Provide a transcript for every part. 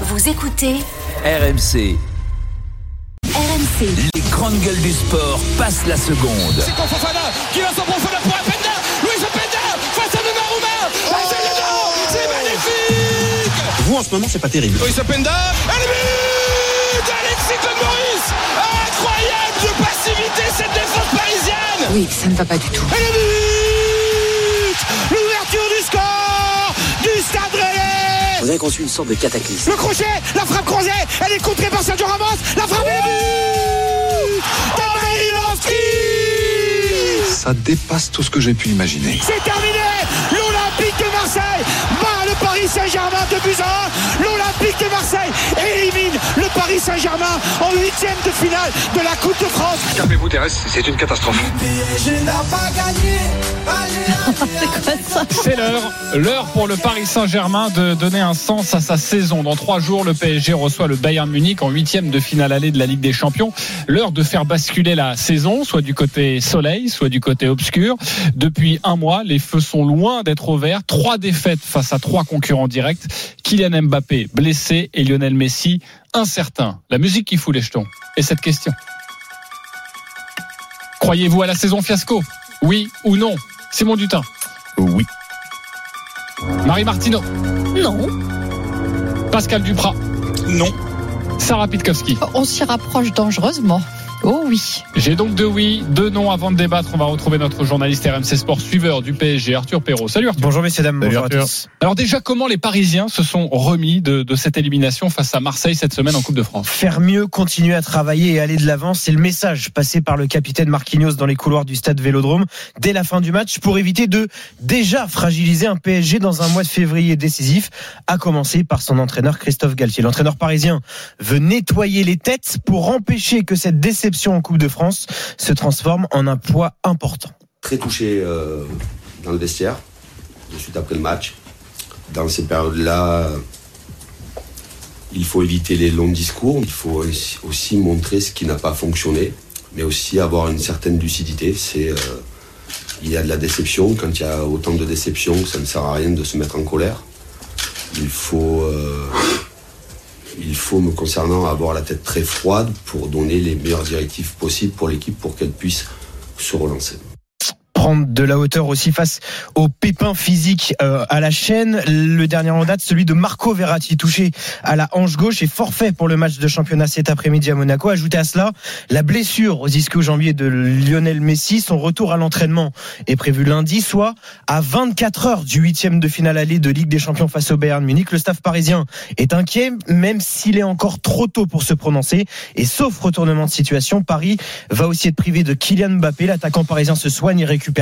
Vous écoutez RMC. RMC. Les grandes gueules du sport passent la seconde. C'est quand Fofana qui va s'en profondeur pour Penda Luis Penda face à Donnarumma oh c'est dedans C'est magnifique Vous en ce moment c'est pas terrible. Luis Penda et le but Alexis Claude Maurice Incroyable de passivité cette défense parisienne Oui, ça ne va pas du tout. Et le but Vous avez conçu une sorte de cataclysme. Le crochet La frappe croisée Elle est contrée par Sergio Ramos La frappe il inscrit Ça dépasse tout ce que j'ai pu imaginer. C'est terminé L'Olympique de Marseille bat le Paris Saint-Germain de à 1. L'Olympique de Marseille élimine le Paris Saint-Germain en huitième de finale de la Coupe de France. Calmez-vous Thérèse, c'est une catastrophe. C'est l'heure, l'heure pour le Paris Saint-Germain de donner un sens à sa saison. Dans trois jours, le PSG reçoit le Bayern Munich en huitième de finale allée de la Ligue des Champions. L'heure de faire basculer la saison, soit du côté soleil, soit du côté obscur. Depuis un mois, les feux sont loin d'être au vert. Trois défaites face à trois concurrents directs. Kylian Mbappé blessé et Lionel Messi incertain. La musique qui fout les jetons. Et cette question. Croyez-vous à la saison fiasco? Oui ou non? Simon Dutin. Oui. Marie Martineau. Non. Pascal Duprat. Non. Sarah Pitkowski. On s'y rapproche dangereusement. Oh oui. J'ai donc deux oui, deux non. Avant de débattre, on va retrouver notre journaliste RMC Sport suiveur du PSG, Arthur Perrault. Salut Arthur. Bonjour messieurs dames, bonjour Arthur. à tous. Alors déjà, comment les Parisiens se sont remis de, de cette élimination face à Marseille cette semaine en Coupe de France? Faire mieux, continuer à travailler et aller de l'avant, c'est le message passé par le capitaine Marquinhos dans les couloirs du stade Vélodrome dès la fin du match pour éviter de déjà fragiliser un PSG dans un mois de février décisif, à commencer par son entraîneur Christophe Galtier. L'entraîneur parisien veut nettoyer les têtes pour empêcher que cette déception en Coupe de France se transforme en un poids important. très touché euh, dans le vestiaire, de suite après le match. Dans ces périodes-là, euh, il faut éviter les longs discours, il faut aussi- montrer ce qui n'a pas fonctionné, mais aussi avoir une certaine lucidité. Euh, il y a de la déception, quand il y a autant de déception, ça ne sert à rien de se mettre en colère. Il faut, il faut, me concernant, avoir la tête très froide pour donner les meilleures directives possibles pour l'équipe pour qu'elle puisse se relancer. Prendre de la hauteur aussi face aux pépins physiques euh, à la chaîne. Le dernier en date, celui de Marco Verratti, touché à la hanche gauche et forfait pour le match de championnat cet après-midi à Monaco. Ajouté à cela, la blessure aux ischio-jambiers de Lionel Messi. Son retour à l'entraînement est prévu lundi, soit à 24 heures du huitième de finale allée de Ligue des Champions face au Bayern Munich. Le staff parisien est inquiet, même s'il est encore trop tôt pour se prononcer. Et sauf retournement de situation, Paris va aussi être privé de Kylian Mbappé. L'attaquant parisien se soigne et récupère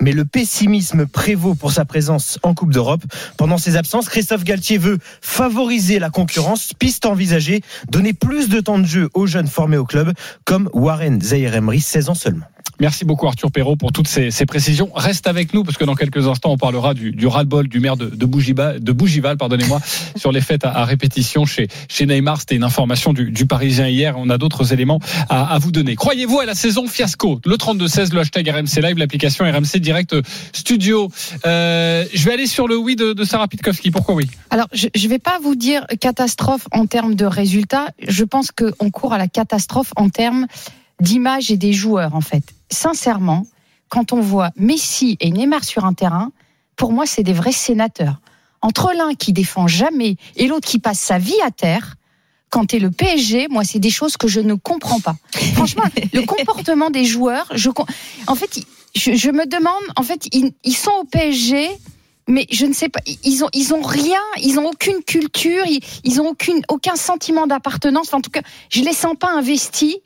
mais le pessimisme prévaut pour sa présence en Coupe d'Europe. Pendant ses absences, Christophe Galtier veut favoriser la concurrence, piste envisagée, donner plus de temps de jeu aux jeunes formés au club, comme Warren Zaïre-Emery, 16 ans seulement. Merci beaucoup Arthur Perrault pour toutes ces, ces précisions. Reste avec nous parce que dans quelques instants on parlera du, du ras-le-bol du maire de, de Bougival, de Bougival pardonnez-moi, sur les fêtes à, à répétition chez, chez Neymar. C'était une information du, du Parisien hier. On a d'autres éléments à, à vous donner. Croyez-vous à la saison fiasco? Le 32-16, le hashtag RMC Live, l'application RMC Direct Studio. Euh, je vais aller sur le oui de, de Sarah Pitkowski. Pourquoi oui? Alors, je ne vais pas vous dire catastrophe en termes de résultats. Je pense qu'on court à la catastrophe en termes d'image et des joueurs, en fait. Sincèrement, quand on voit Messi et Neymar sur un terrain, pour moi, c'est des vrais sénateurs. Entre l'un qui défend jamais et l'autre qui passe sa vie à terre, quand tu es le PSG, moi, c'est des choses que je ne comprends pas. Franchement, le comportement des joueurs, je, en fait, je, je me demande, en fait, ils, ils sont au PSG, mais je ne sais pas, ils ont, ils ont rien, ils ont aucune culture, ils, ils ont aucune, aucun sentiment d'appartenance. Enfin, en tout cas, je les sens pas investis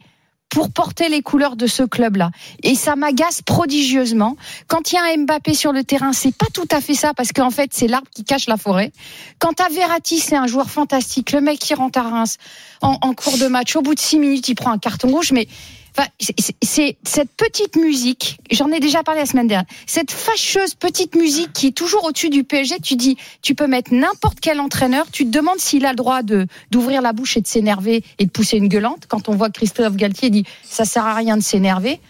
pour porter les couleurs de ce club-là. Et ça m'agace prodigieusement. Quand il y a un Mbappé sur le terrain, c'est pas tout à fait ça, parce qu'en fait, c'est l'arbre qui cache la forêt. Quand à Verratti, c'est un joueur fantastique, le mec qui rentre à Reims en, en cours de match, au bout de six minutes, il prend un carton rouge, mais C'est cette petite musique, j'en ai déjà parlé la semaine dernière, cette fâcheuse petite musique qui est toujours au-dessus du PSG, tu dis, tu peux mettre n'importe quel entraîneur, tu te demandes s'il a le droit de d'ouvrir la bouche et de s'énerver et de pousser une gueulante. Quand on voit Christophe Galtier dit, ça sert à rien de s'énerver.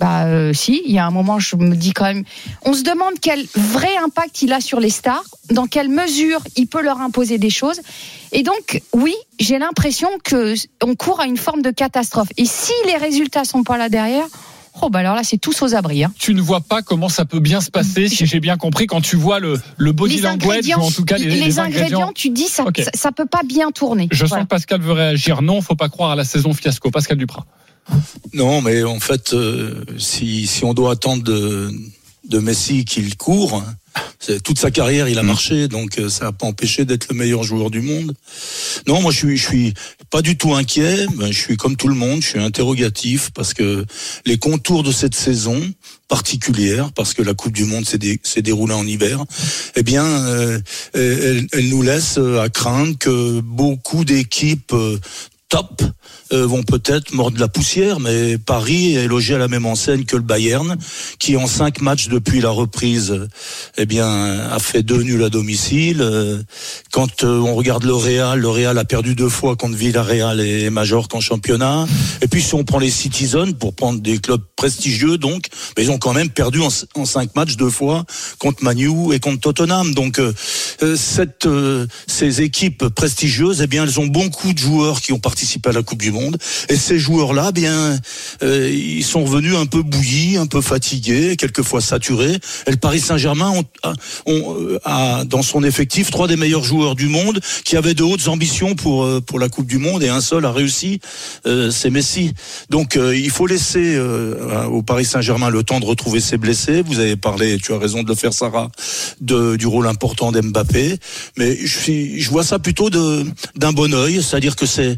Bah euh, si, il y a un moment, je me dis quand même, on se demande quel vrai impact il a sur les stars, dans quelle mesure il peut leur imposer des choses. Et donc, oui, j'ai l'impression que on court à une forme de catastrophe. Et si les résultats sont pas là derrière, oh bah alors là, c'est tous aux abris. Hein. Tu ne vois pas comment ça peut bien se passer, si j'ai bien compris, quand tu vois le, le body Les language, ou en tout cas les, les ingrédients, tu dis ça, Ok. ça, ça peut pas bien tourner. Je Voilà. sens que Pascal veut réagir. Non, faut pas croire à la saison fiasco. Pascal Duprat. Non, mais en fait, euh, si, si on doit attendre de, de Messi qu'il court, toute sa carrière, il a marché, donc euh, ça n'a pas empêché d'être le meilleur joueur du monde. Non, moi, je suis, je suis pas du tout inquiet. Je suis comme tout le monde, je suis interrogatif parce que les contours de cette saison particulière, parce que la Coupe du Monde s'est dé- s'est déroulée en hiver, eh bien, euh, elle, elle nous laisse à craindre que beaucoup d'équipes euh, top euh, vont peut-être mordre la poussière, mais Paris est logé à la même enseigne que le Bayern, qui en cinq matchs depuis la reprise, eh bien, a fait deux nuls à domicile. Euh, Quand euh, on regarde le Real, le Real a perdu deux fois contre Villarreal et Majorque en championnat. Et puis si on prend les Citizens, pour prendre des clubs prestigieux, donc, mais ils ont quand même perdu en, cinq matchs deux fois contre Manu et contre Tottenham. Donc ces équipes prestigieuses, eh bien, elles ont beaucoup de joueurs qui ont participé à la Coupe du Monde. Et ces joueurs-là, bien, euh, ils sont revenus un peu bouillis, un peu fatigués, quelquefois saturés. Et le Paris Saint-Germain euh, a dans son effectif trois des meilleurs joueurs du monde qui avaient de hautes ambitions pour euh, pour la Coupe du Monde et un seul a réussi, euh, c'est Messi. Donc euh, il faut laisser euh, au Paris Saint-Germain le temps de retrouver ses blessés. Vous avez parlé, tu as raison de le faire, Sarah, de, du rôle important d'Mbappé. Mais je, je vois ça plutôt d'un bon œil, c'est-à-dire que c'est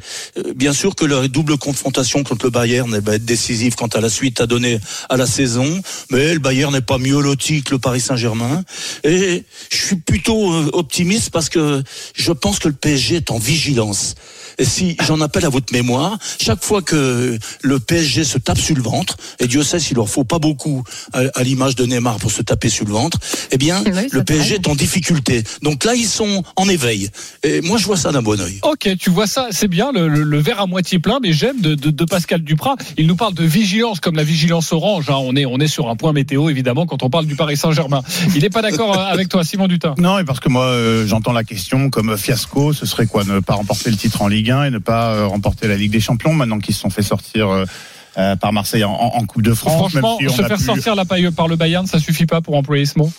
bien sûr que double confrontation contre le Bayern elle va être décisive quant à la suite à donner à la saison. Mais le Bayern n'est pas mieux loti que le Paris Saint-Germain. Et je suis plutôt euh, optimiste parce que je pense que le PSG est en vigilance. Et si j'en appelle à votre mémoire, chaque fois que le PSG se tape sur le ventre, et Dieu sait s'il leur faut pas beaucoup à, à l'image de Neymar pour se taper sur le ventre, eh bien, Oui, le PSG est en difficulté. Donc là, ils sont en éveil. Et moi, je vois ça d'un bon oeil. Ok, tu vois ça, c'est bien, le, le- le verre à moitié plein, mais j'aime de, de- de Pascal Duprat. Il nous parle de vigilance, comme la vigilance orange. hein. On, est, on est sur un point météo, évidemment, quand on parle du Paris Saint-Germain. Il n'est pas d'accord euh, avec toi, Simon Dutin? Non, et parce que moi, euh, j'entends la question comme fiasco, ce serait quoi Ne pas remporter le titre en Ligue 1 et ne pas euh, remporter la Ligue des Champions, maintenant qu'ils se sont fait sortir euh, euh, par Marseille en, en Coupe de France. Franchement, même si on se a faire pu- sortir la paille par le Bayern, ça suffit pas pour employer ce mot?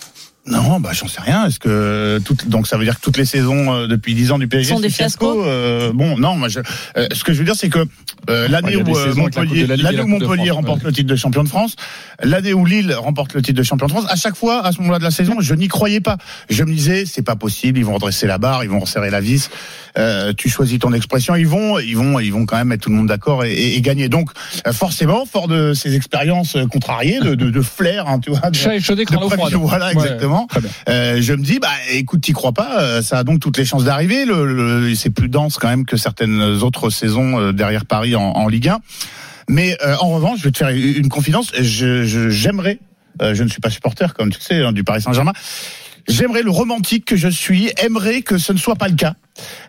Non, bah j'en sais rien. Est-ce que toutes, donc ça veut dire que toutes les saisons euh, depuis 10 ans du PSG Sont des c'est fiasco euh, Bon, non, moi je, euh, ce que je veux dire c'est que euh, l'année Ouais, où euh, Montpellier, la la où France, remporte ouais. le titre de champion de France, l'année où Lille remporte le titre de champion de France, à chaque fois à ce moment-là de la saison, je n'y croyais pas. Je me disais c'est pas possible, ils vont redresser la barre, ils vont resserrer la vis. Euh, tu choisis ton expression, ils vont, ils vont, ils vont quand même mettre tout le monde d'accord et, et- et gagner. Donc euh, forcément, fort de ces expériences euh, contrariées, de, de, de flair, hein, tu vois. de- de prévision, Voilà, exactement. Euh, je me dis, bah, écoute, t'y crois pas, ça a donc toutes les chances d'arriver. Le, le- c'est plus dense quand même que certaines autres saisons derrière Paris en, en Ligue 1. Mais euh, en revanche, je vais te faire une confidence. Je, je- j'aimerais, euh, je ne suis pas supporter comme tu sais hein, du Paris Saint-Germain. J'aimerais le romantique que je suis, aimerais que ce ne soit pas le cas.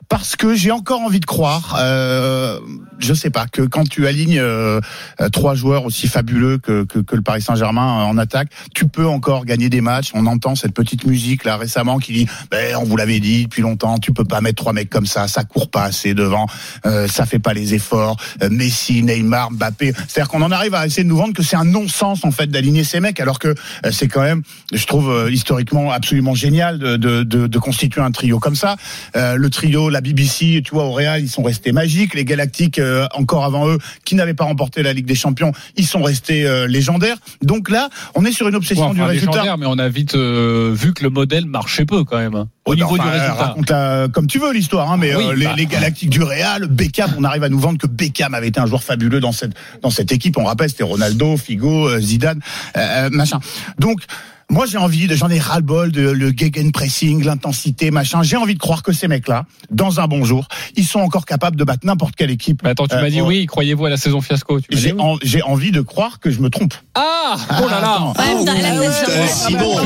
Parce que j'ai encore envie de croire, euh, je sais pas, que quand tu alignes euh, euh, trois joueurs aussi fabuleux que, que, que le Paris Saint-Germain en attaque, tu peux encore gagner des matchs. On entend cette petite musique là récemment qui dit, ben, on vous l'avait dit depuis longtemps, tu peux pas mettre trois mecs comme ça, ça court pas assez devant, euh, ça fait pas les efforts. Euh, Messi, Neymar, Mbappé, c'est-à-dire qu'on en arrive à essayer de nous vendre que c'est un non-sens en fait d'aligner ces mecs, alors que euh, c'est quand même, je trouve euh, historiquement absolument génial de, de, de, de constituer un trio comme ça. Euh, trio, la BBC, tu vois, au Real, ils sont restés magiques. Les Galactiques, euh, encore avant eux, qui n'avaient pas remporté la Ligue des Champions, ils sont restés euh, légendaires. Donc là, on est sur une obsession Ouais, du enfin, résultat. légendaire, mais on a vite euh, vu que le modèle marchait peu quand même. hein, Au Oui, niveau bah, du enfin, résultat. Raconte-la comme tu veux l'histoire, hein, mais Oui, euh, les, bah. les Galactiques du Real, Beckham, on arrive à nous vendre que Beckham avait été un joueur fabuleux dans cette dans cette équipe. On rappelle, c'était Ronaldo, Figo, euh, Zidane, euh, machin. Donc moi j'ai envie, de- j'en ai ras-le-bol de le gegenpressing, l'intensité, machin. J'ai envie de croire que ces mecs-là, dans un bon jour, ils sont encore capables de battre n'importe quelle équipe. Mais attends, tu Euh, m'as dit oh. oui, croyez-vous à la saison fiasco en- j'ai envie de croire que je me trompe. Ah Oh là là Attends. Ouais, putain, elle a Oh, fait putain, ça. Simon, Oh,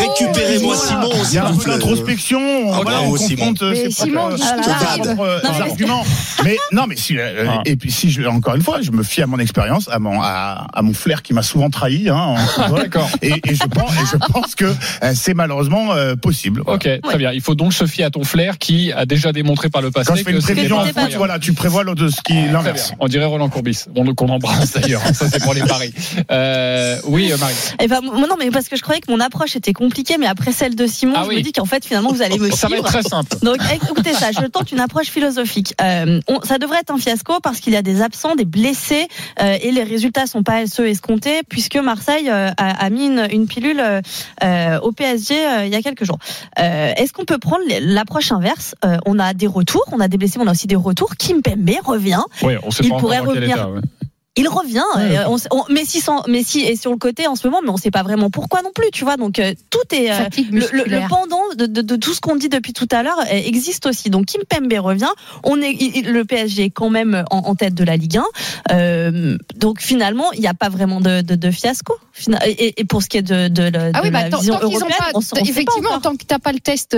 récupérez-moi Simon. Il y a un peu d'introspection. Ah, on Simon. confronte euh, ses ah mais- arguments. Mais non, mais si, euh, Ah. et puis si je, encore une fois, je me fie à mon expérience, à mon, à, à mon flair qui m'a souvent trahi. Hein. D'accord. Et, et je pense, et je pense que euh, c'est malheureusement euh, possible. Ok, très bien. Il faut donc se fier à ton flair qui a déjà démontré par le passé Quand je fais une prévision en foot, voilà, tu prévois de ce qui l'inverse. On dirait Roland Courbis, bon, qu'on embrasse d'ailleurs. Ça, c'est pour les paris. Euh, oui, euh, Marie. Eh ben, non, mais parce que je croyais que mon approche était compliquée, mais après celle de Simon, Ah je oui. me dis qu'en fait, finalement, vous allez me Ça va suivre. être très simple. Donc, écoutez ça, je tente une approche philosophique. Euh, on- ça devrait être un fiasco parce qu'il y a des absents, des blessés, euh, et les résultats sont pas ceux escomptés, puisque Marseille a, a mis une, une pilule au PSG il y a quelques jours. Est-ce qu'on peut prendre l'approche inverse? On a des retours, on a des blessés, mais on a aussi des retours. Kim Pembe revient. Oui, on sait Il pas pourrait revenir. état. ouais. Il revient. euh, on, on- Messi, sans, Messi est sur le côté en ce moment, mais on sait pas vraiment pourquoi non plus, tu vois. Donc euh, tout est euh, le, le- le musculaire. pendant de, de- de tout ce qu'on dit depuis tout à l'heure euh, existe aussi. Donc Kim Pembe revient. On est il- le PSG est quand même en, en tête de la Ligue 1. Euh, donc finalement, il n'y a pas vraiment de, de, de fiasco. Et, et pour ce qui est de, Ah de oui, bah, la tant, vision tant européenne, pas, on on sait pas effectivement, tant que t'as pas le test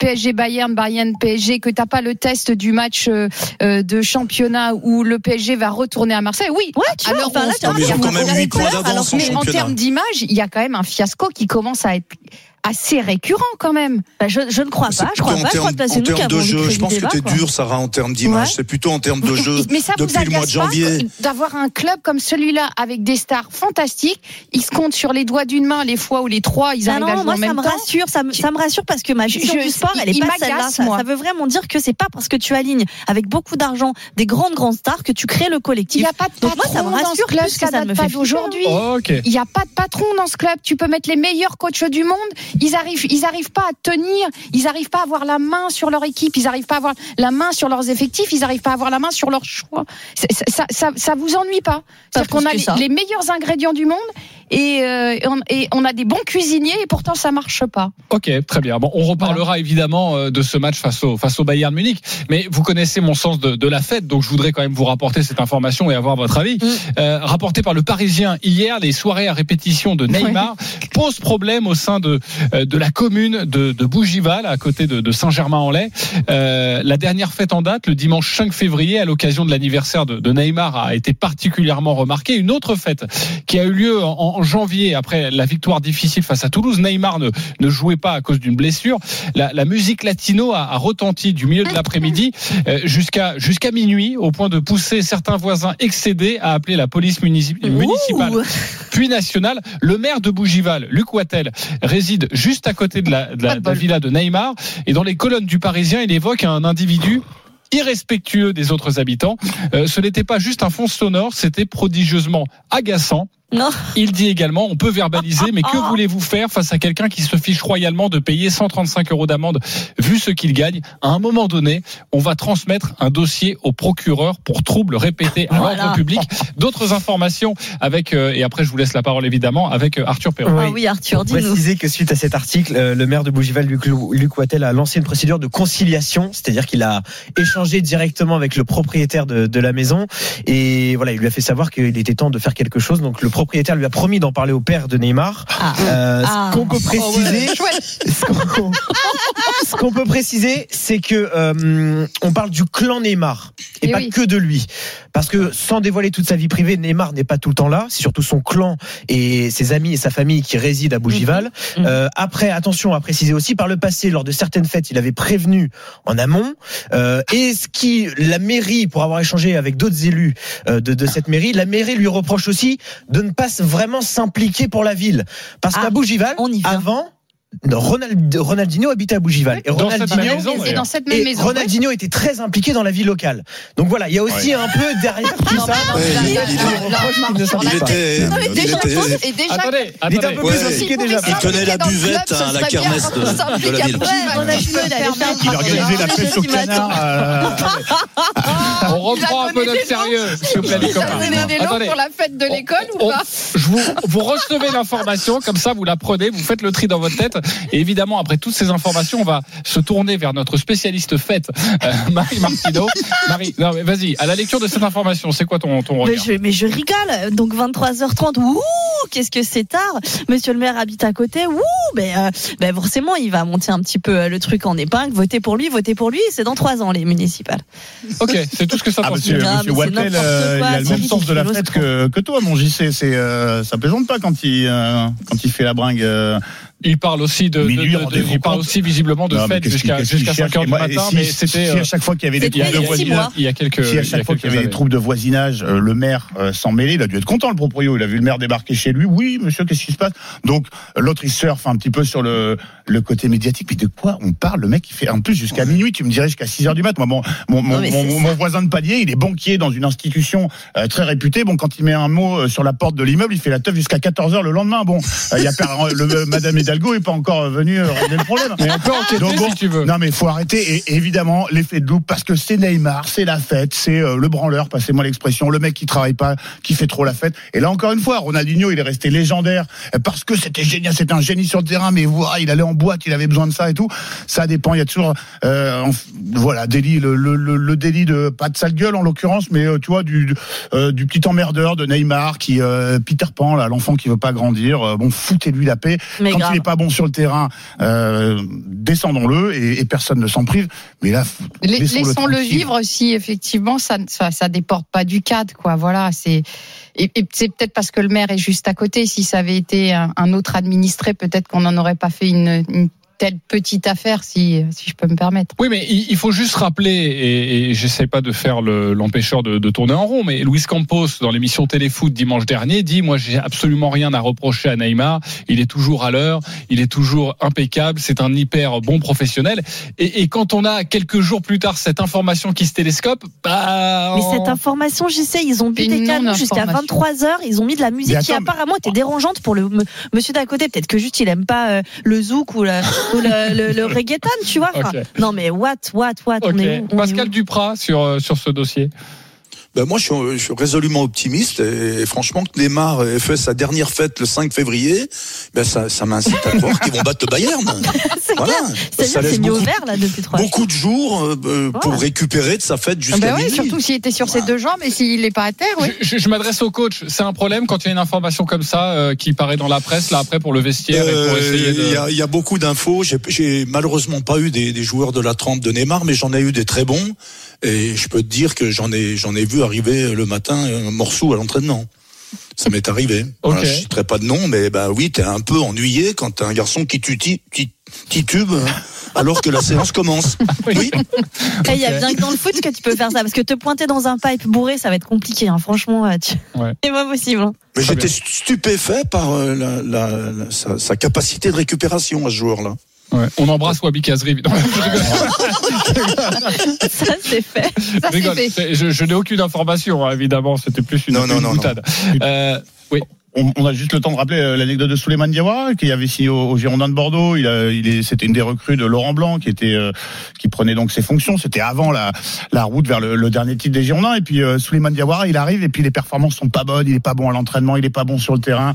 PSG Bayern, Bayern PSG, que t'as pas le test du match de championnat où le PSG va retourner à Marseille, oui. Ouais, tu vois, Alors, enfin, là, on- tu vois, mais ils ont on quand même aurait huit points peur, d'avance alors en termes d'image, il y a quand même un fiasco qui commence à être assez récurrent quand même. Bah, je, je ne crois pas. Je crois plutôt pas. Je crois que c'est nous termes qui avons de jeu. Je pense que quoi. dur, Sarah, en termes d'image. Ouais. C'est plutôt en termes de jeu. Mais ça vous depuis le mois de janvier. d'avoir un club comme celui-là avec des stars fantastiques? Ils se comptent sur les doigts d'une main les fois où les trois ils Ah arrivent à non, jouer moi en ça me temps. rassure, ça me, ça me rassure parce que ma vision Je- du sport, elle est il pas celle-là. Ça, ça veut vraiment dire que c'est pas parce que tu alignes avec beaucoup d'argent des grandes grandes stars que tu crées le Il collectif. n'y a pas de Donc moi, patron ça me dans ce rassure club, ça date pas d'aujourd'hui. Ok. Il n'y a pas de patron dans ce club. Tu peux mettre les meilleurs coachs du monde. Ils arrivent, ils arrivent pas à tenir. Ils arrivent pas à avoir la main sur leur équipe. Ils arrivent pas à avoir la main sur leurs effectifs. Ils arrivent pas à avoir la main sur leurs choix. Ça, ça, ça, ça vous ennuie pas? C'est-à-dire plus qu'on a les meilleurs ingrédients du monde et, euh, et on, et on a des bons cuisiniers et pourtant ça marche pas. Ok, très bien. Bon, on reparlera évidemment euh, de ce match face au, face au Bayern Munich. Mais vous connaissez mon sens de, de la fête, donc je voudrais quand même vous rapporter cette information et avoir votre avis. Mm. Euh, rapporté par le Parisien hier, les soirées à répétition de Neymar posent problème au sein de, euh, de la commune de, de Bougival, à côté de, de Saint-Germain-en-Laye. Euh, la dernière fête en date, le dimanche 5 février, à l'occasion de l'anniversaire de, de Neymar, a été particulièrement remarquée. Une autre fête qui a eu lieu en, en janvier après la victoire difficile face à Toulouse. Neymar ne, ne jouait pas à cause d'une blessure. La, la musique latino a, a retenti du milieu de l'après-midi euh, jusqu'à jusqu'à minuit, au point de pousser certains voisins excédés à appeler la police munici- municipale Ouh. puis nationale. Le maire de Bougival, Luc Wattel, réside juste à côté de la, de la- de la villa de Neymar. Et dans les colonnes du Parisien, il évoque un individu irrespectueux des autres habitants. Euh, ce n'était pas juste un fond sonore, c'était prodigieusement agaçant. Non. Il dit également, on peut verbaliser, mais que voulez-vous faire face à quelqu'un qui se fiche royalement de payer 135 euros d'amende vu ce qu'il gagne? À un moment donné, on va transmettre un dossier au procureur pour troubles répétés à Voilà. l'ordre public. D'autres informations avec, euh, et après je vous laisse la parole évidemment, avec euh, Arthur Perron. Ah oui, Arthur, dis-nous. préciser que suite à cet article, euh, le maire de Bougival, Luc, Luc Wattel, a lancé une procédure de conciliation, c'est-à-dire qu'il a échangé directement avec le propriétaire de, de la maison et voilà, il lui a fait savoir qu'il était temps de faire quelque chose. Donc le propriétaire lui a promis d'en parler au père de Neymar. Ah. Euh, Ah. Ce qu'on peut préciser, ce qu'on- ce qu'on peut préciser, c'est que euh, on parle du clan Neymar et, Eh pas oui. que de lui, parce que sans dévoiler toute sa vie privée, Neymar n'est pas tout le temps là. C'est surtout son clan et ses amis et sa famille qui résident à Bougival. Mhm. Euh, après, attention à préciser aussi, par le passé, lors de certaines fêtes, il avait prévenu en amont. Euh, et ce qui, la mairie, pour avoir échangé avec d'autres élus de, de cette mairie, la mairie lui reproche aussi de ne pas vraiment s'impliquer pour la ville, parce Ah, qu'à Bougival, on y avant. Ronald, Ronaldinho habitait à Bougival. Et Dans cette Ronaldinho, maison, d'ailleurs. dans cette même et maison. Ronaldinho était très impliqué dans la vie locale. Donc voilà, il y a aussi un peu derrière tout ça. Ouais, et déjà, Attendez, Il était un peu Ouais. plus impliqué déjà. Il tenait la buvette à la kermesse de- de la ville. Ouais, il organisait la pêche au canard. euh, On reprend un peu notre sérieux, s'il vous plaît, les copains. pour la fête de l'école ou pas vous recevez l'information, comme ça vous la prenez, vous faites le tri dans votre tête. Et évidemment, après toutes ces informations, on va se tourner vers notre spécialiste fête, euh, Marie Martineau. Marie, non, mais vas-y, à la lecture de cette information, c'est quoi ton, ton Mais je, mais je rigole. Donc 23h30, ouh, qu'est-ce que c'est tard. Monsieur le maire habite à côté, ouh, mais euh, ben forcément, il va monter un petit peu euh, le truc en épingle. Votez pour lui, votez pour lui. C'est dans trois ans les municipales. Ok, c'est tout ce que ça Ah, t'en monsieur, c'est Wattel, euh, quoi, il a le même sens de la fête que, que toi, mon JC. C'est, euh, ça plaisante pas quand il, euh, quand il fait la bringue. Euh, Il parle aussi de, de- il parle aussi visiblement de fête jusqu'à qu'est-ce qu'il jusqu'à cherche 5 heures du matin, si- mais c'était si euh, à chaque fois qu'il y avait des troubles de voisinage, il y a quelques. si à chaque fois qu'il y avait des troubles de voisinage, euh, le maire euh, s'en mêlait, il a dû être content le proprio. Il a vu le maire débarquer chez lui. Oui, monsieur, qu'est-ce qui se passe? Donc l'autre il surfe un petit peu sur le le côté médiatique. Mais de quoi on parle? Le mec il fait en plus jusqu'à minuit. Tu me dirais jusqu'à 6 heures du mat. Moi, bon, mon mon, Non, mais mon, c'est mon ça. voisin de palier, il est banquier dans une institution euh, très réputée. Bon, quand il met un mot euh, sur la porte de l'immeuble, il fait la teuf jusqu'à 14 heures le lendemain. Bon, euh, il y a le, Madame Hidalgo est pas encore venue euh, régler le problème. Mais on peut enquêter Donc bon, si tu veux. non mais faut arrêter et évidemment l'effet de loupe parce que c'est Neymar, c'est la fête, c'est euh, le branleur, passez-moi l'expression, le mec qui travaille pas, qui fait trop la fête. Et là encore une fois, Ronaldinho, il est resté légendaire euh, parce que c'était génial, c'était un génie sur le terrain, mais voilà, il allait en boîte, il avait besoin de ça et tout. Ça dépend, il y a toujours euh, en- voilà délit, le, le, le, le délit de pas de sale gueule en l'occurrence, mais euh, tu vois du du, euh, du petit emmerdeur de Neymar qui euh, Peter Pan là, l'enfant qui veut pas grandir. Euh, bon, foutez-lui la paix. Mais Quand grave. Il est pas bon sur le terrain, euh, descendons-le et, et personne ne s'en prive. Mais là, laissons-le vivre si effectivement ça, ça, ça déporte pas du cadre, quoi. Voilà, c'est et, et c'est peut-être parce que le maire est juste à côté. Si ça avait été un, un autre administré, peut-être qu'on n'en aurait pas fait une, une telle petite affaire, si si je peux me permettre. Oui, mais il il faut juste rappeler, et, et j'essaie pas de faire le- l'empêcheur de, de tourner en rond, mais Luis Campos, dans l'émission Téléfoot dimanche dernier, dit Moi, j'ai absolument rien à reprocher à Neymar. Il est toujours à l'heure, il est toujours impeccable, c'est un hyper bon professionnel. Et, et quand on a quelques jours plus tard cette information qui se télescope, bah. Mais on- cette information, j'y sais, ils ont bu des canons jusqu'à non-information. 23 heures. Ils ont mis de la musique qui mais- apparemment était dérangeante pour le monsieur d'à côté. Peut-être que juste il aime pas euh, le zouk ou, la- ou le, le, le reggaeton, tu vois. Non mais what, what, what. On est où, on est Pascal où Duprat sur, euh, sur ce dossier. Ben moi, je suis, je suis résolument optimiste et, franchement, que Neymar ait fait sa dernière fête le 5 février, ben ça, ça m'incite à croire qu'ils vont battre le Bayern. C'est Voilà. clair. Ça laisse c'est mis au beaucoup- vert là depuis trois jours. Beaucoup de jours euh, euh, pour Ouais. récupérer de sa fête Ah jusqu'à ben oui, minuit. surtout s'il était sur ses deux jambes et s'il n'est pas à terre, oui. Je, je- je m'adresse au coach. C'est un problème quand il y a une information comme ça euh, qui paraît dans la presse, là après pour le vestiaire et pour Euh, essayer Il y, de. a, il y a beaucoup d'infos. J'ai- J'ai malheureusement pas eu des, des joueurs de la trempe de Neymar, mais j'en ai eu des très bons. Et je peux te dire que j'en ai, j'en ai vu arriver le matin un morceau à l'entraînement. Ça m'est arrivé. Voilà, je citerai pas de nom, mais bah oui, t'es un peu ennuyé quand t'as un garçon qui titube euh, alors que la séance commence. Oui. Il y a bien que dans le foot que tu peux faire ça parce que te pointer dans un pipe bourré, ça va être compliqué. hein. Franchement, euh, tu... Ouais. c'est pas possible. hein. Mais j'étais stupéfait par euh, la, la- la- sa, sa capacité de récupération à ce joueur-là. Ouais. On embrasse Wabi Kazri, évidemment. Ça c'est fait. Ça, Je rigole. c'est fait. C'est- Je, je n'ai aucune information, hein, évidemment. C'était plus une, Non, non, une non, boutade. Euh, oui. On, on a juste le temps de rappeler euh, l'anecdote de Souleymane Diawara qui avait signé au, au Girondin de Bordeaux. Il, il c'était une des recrues de Laurent Blanc qui était, euh, qui prenait donc ses fonctions. C'était avant la, la route vers le, le dernier titre des Girondins. Et puis euh, Souleymane Diawara, il arrive et puis les performances sont pas bonnes. Il est pas bon à l'entraînement, il est pas bon sur le terrain.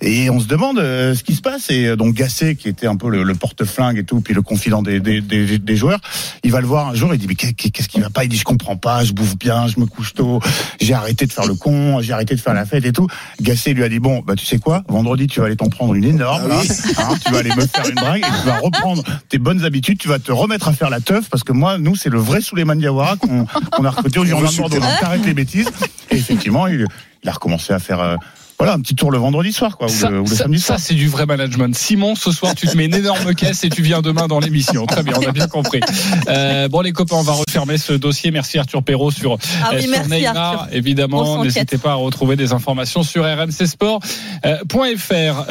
Et on se demande euh, ce qui se passe. Et euh, donc Gasset, qui était un peu le, le porte-flingue et tout, puis le confident des, des, des, des joueurs, il va le voir un jour. Il dit mais qu'est- qu'est-ce qui va pas? Il dit je comprends pas. Je bouffe bien, je me couche tôt. J'ai arrêté de faire le con, j'ai arrêté de faire la fête et tout. Gasset lui a dit bon bah tu sais quoi? Vendredi tu vas aller t'en prendre une énorme. Ah oui. hein, tu vas aller me faire une drague et tu vas reprendre tes bonnes habitudes. Tu vas te remettre à faire la teuf parce que moi nous c'est le vrai Souleymane Diawara qu'on a recruté au Girondin de Bordeaux. Donc t'arrêtes les bêtises. Et effectivement il, il a recommencé à faire. euh, voilà, un petit tour le vendredi soir, quoi, ou Ça, le, ou le ça- samedi ça, soir. c'est du vrai management. Simon, ce soir, tu te mets une énorme caisse et tu viens demain dans l'émission. Très bien, on a bien compris. Euh, bon, les copains, on va refermer ce dossier. Merci Arthur Perrault sur, Ah euh, oui, sur merci Neymar. Arthur. Évidemment, n'hésitez pas à retrouver des informations sur rmcsport.fr.